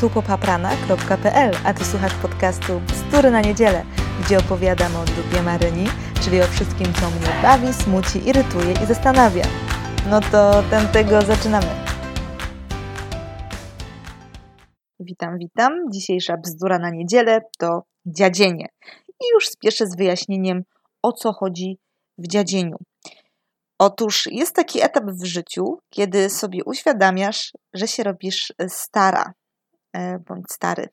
tupopaprana.pl, a Ty słuchasz podcastu Bzdury na niedzielę, gdzie opowiadam o dupie Maryni, czyli o wszystkim, co mnie bawi, smuci, irytuje i zastanawia. No to tego zaczynamy. Witam, witam. Dzisiejsza bzdura na niedzielę to dziadzienie. I już spieszę z wyjaśnieniem, o co chodzi w dziadzieniu. Otóż jest taki etap w życiu, kiedy sobie uświadamiasz, że się robisz stara bądź stary.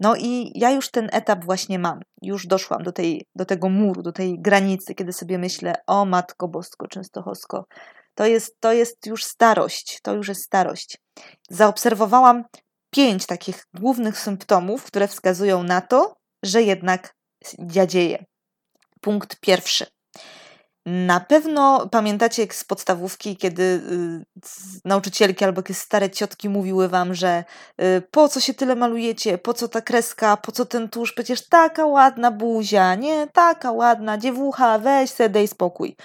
No i ja już ten etap właśnie mam. Już doszłam do, tej, do tego muru, do tej granicy, kiedy sobie myślę, o Matko Bosko Częstochowsko, to jest, to jest już starość, to już jest starość. Zaobserwowałam pięć takich głównych symptomów, które wskazują na to, że jednak dziadzieje. Punkt pierwszy. Na pewno pamiętacie jak z podstawówki, kiedy y, nauczycielki albo jakieś stare ciotki mówiły wam, że y, po co się tyle malujecie, po co ta kreska, po co ten tusz, przecież taka ładna buzia, nie, taka ładna, dziewucha, weź se dej spokój.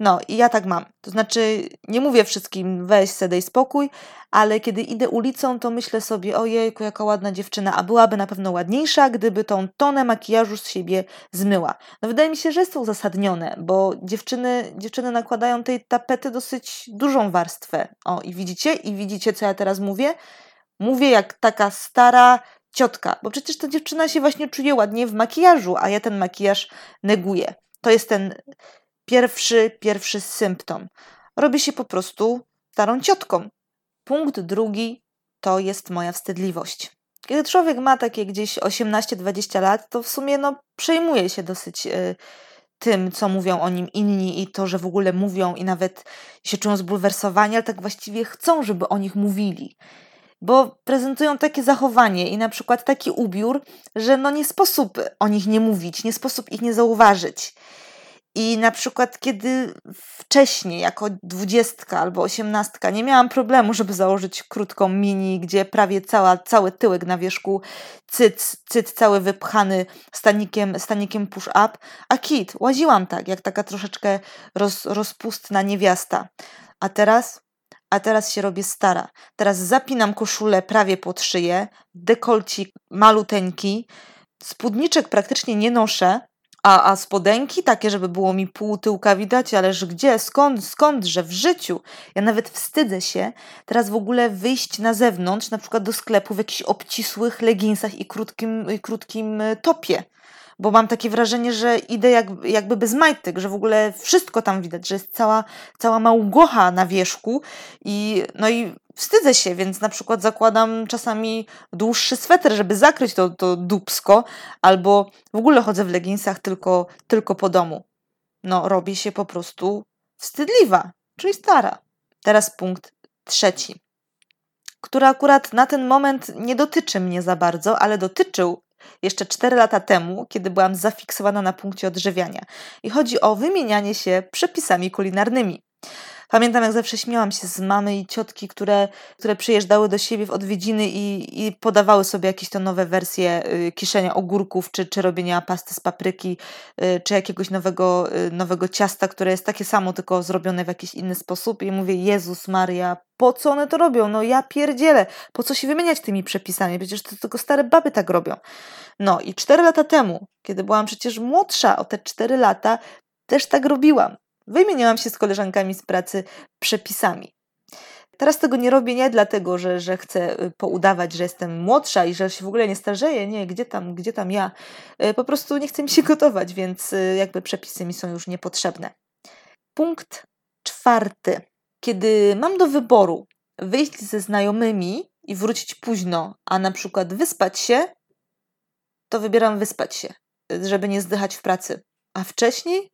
No i ja tak mam. To znaczy, nie mówię wszystkim weź se dej spokój, ale kiedy idę ulicą, to myślę sobie, ojejku, jaka ładna dziewczyna, a byłaby na pewno ładniejsza, gdyby tą tonę makijażu z siebie zmyła. No wydaje mi się, że jest to uzasadnione, bo dziewczyny, dziewczyny nakładają tej tapety dosyć dużą warstwę. O, i widzicie? I widzicie, co ja teraz mówię? Mówię jak taka stara ciotka, bo przecież ta dziewczyna się właśnie czuje ładnie w makijażu, a ja ten makijaż neguję. To jest ten Pierwszy, pierwszy symptom. Robi się po prostu starą ciotką. Punkt drugi to jest moja wstydliwość. Kiedy człowiek ma takie gdzieś 18-20 lat, to w sumie no, przejmuje się dosyć y, tym, co mówią o nim inni i to, że w ogóle mówią i nawet się czują zbulwersowani, ale tak właściwie chcą, żeby o nich mówili. Bo prezentują takie zachowanie i na przykład taki ubiór, że no nie sposób o nich nie mówić, nie sposób ich nie zauważyć. I na przykład, kiedy wcześniej, jako dwudziestka albo osiemnastka, nie miałam problemu, żeby założyć krótką mini, gdzie prawie cała, cały tyłek na wierzchu, cyc, cyc cały wypchany stanikiem, stanikiem push-up, a kit, łaziłam tak, jak taka troszeczkę roz, rozpustna niewiasta. A teraz a teraz się robię stara. Teraz zapinam koszulę prawie pod szyję, dekolcik maluteńki, spódniczek praktycznie nie noszę, a, a spodenki takie, żeby było mi pół tyłka widać, ależ gdzie, skąd, skądże, w życiu. Ja nawet wstydzę się teraz w ogóle wyjść na zewnątrz, na przykład do sklepu w jakichś obcisłych leginsach i krótkim, i krótkim e, topie bo mam takie wrażenie, że idę jak, jakby bez majtek, że w ogóle wszystko tam widać, że jest cała, cała małgocha na wierzchu i no i wstydzę się, więc na przykład zakładam czasami dłuższy sweter, żeby zakryć to, to dubsko, albo w ogóle chodzę w leginsach tylko, tylko po domu. No, robię się po prostu wstydliwa, czyli stara. Teraz punkt trzeci, który akurat na ten moment nie dotyczy mnie za bardzo, ale dotyczył jeszcze 4 lata temu, kiedy byłam zafiksowana na punkcie odżywiania. I chodzi o wymienianie się przepisami kulinarnymi. Pamiętam, jak zawsze śmiałam się z mamy i ciotki, które, które przyjeżdżały do siebie w odwiedziny i, i podawały sobie jakieś to nowe wersje y, kiszenia ogórków, czy, czy robienia pasty z papryki, y, czy jakiegoś nowego, y, nowego ciasta, które jest takie samo, tylko zrobione w jakiś inny sposób. I mówię, Jezus Maria, po co one to robią? No ja pierdzielę, po co się wymieniać tymi przepisami? Przecież to tylko stare baby tak robią. No i cztery lata temu, kiedy byłam przecież młodsza o te cztery lata, też tak robiłam. Wymieniałam się z koleżankami z pracy przepisami. Teraz tego nie robię nie dlatego, że, że chcę y, poudawać, że jestem młodsza i że się w ogóle nie starzeję. Nie, gdzie tam, gdzie tam ja? Y, po prostu nie chcę mi się gotować, więc y, jakby przepisy mi są już niepotrzebne. Punkt czwarty. Kiedy mam do wyboru wyjść ze znajomymi i wrócić późno, a na przykład wyspać się, to wybieram wyspać się, żeby nie zdychać w pracy. A wcześniej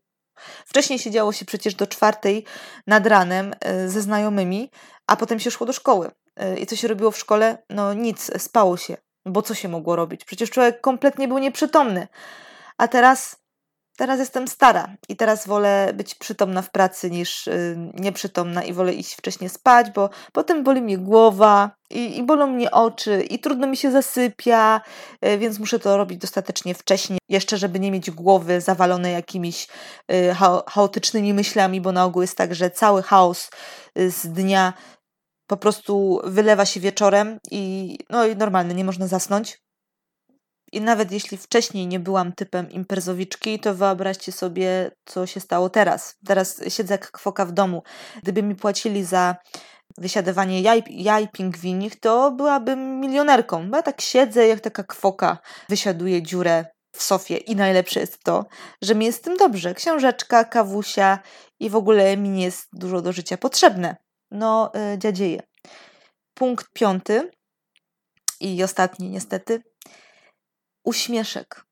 Wcześniej siedziało się przecież do czwartej nad ranem e, ze znajomymi, a potem się szło do szkoły. E, I co się robiło w szkole? No nic, spało się. Bo co się mogło robić? Przecież człowiek kompletnie był nieprzytomny. A teraz Teraz jestem stara i teraz wolę być przytomna w pracy niż y, nieprzytomna i wolę iść wcześniej spać, bo potem boli mnie głowa i, i bolą mnie oczy i trudno mi się zasypia, y, więc muszę to robić dostatecznie wcześnie, jeszcze żeby nie mieć głowy zawalonej jakimiś y, chaotycznymi myślami, bo na ogół jest tak, że cały chaos z dnia po prostu wylewa się wieczorem i no i normalnie nie można zasnąć. I nawet jeśli wcześniej nie byłam typem imprezowiczki, to wyobraźcie sobie, co się stało teraz. Teraz siedzę jak kwoka w domu. Gdyby mi płacili za wysiadywanie jaj, jaj pingwinich, to byłabym milionerką. Bo ja tak siedzę, jak taka kwoka, wysiaduję dziurę w sofie i najlepsze jest to, że mi jest z tym dobrze. Książeczka, kawusia i w ogóle mi nie jest dużo do życia potrzebne. No, yy, dziadzieje. Punkt piąty i ostatni niestety. Uśmieszek.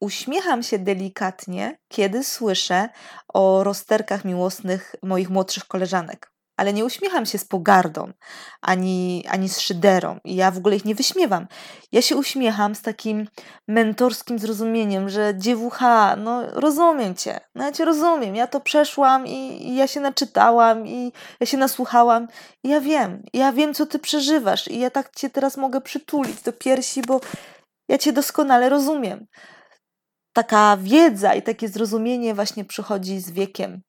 Uśmiecham się delikatnie, kiedy słyszę o rozterkach miłosnych moich młodszych koleżanek ale nie uśmiecham się z pogardą ani, ani z szyderą. I ja w ogóle ich nie wyśmiewam. Ja się uśmiecham z takim mentorskim zrozumieniem, że dziewucha, no rozumiem cię, no ja cię rozumiem, ja to przeszłam i, i ja się naczytałam i ja się nasłuchałam i ja wiem, ja wiem, co ty przeżywasz i ja tak cię teraz mogę przytulić do piersi, bo ja cię doskonale rozumiem. Taka wiedza i takie zrozumienie właśnie przychodzi z wiekiem.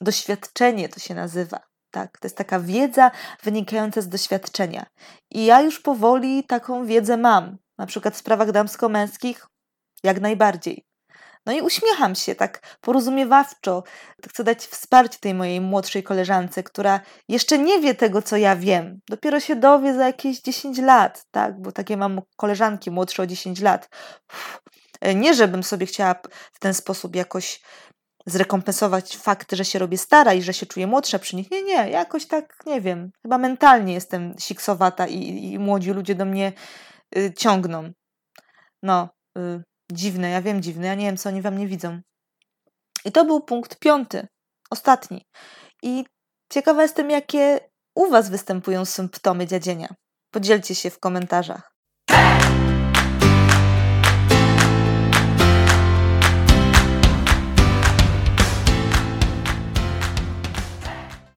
Doświadczenie to się nazywa. Tak, to jest taka wiedza wynikająca z doświadczenia. I ja już powoli taką wiedzę mam. Na przykład w sprawach damsko-męskich jak najbardziej. No i uśmiecham się tak porozumiewawczo. Chcę dać wsparcie tej mojej młodszej koleżance, która jeszcze nie wie tego, co ja wiem. Dopiero się dowie za jakieś 10 lat, tak? Bo takie mam koleżanki młodsze o 10 lat. Uff. Nie, żebym sobie chciała w ten sposób jakoś zrekompensować fakt, że się robię stara i że się czuję młodsza przy nich. Nie, nie, jakoś tak, nie wiem, chyba mentalnie jestem siksowata i, i młodzi ludzie do mnie y, ciągną. No, y, dziwne, ja wiem, dziwne, ja nie wiem, co oni wam nie widzą. I to był punkt piąty, ostatni. I ciekawa jestem, jakie u was występują symptomy dziadzienia. Podzielcie się w komentarzach.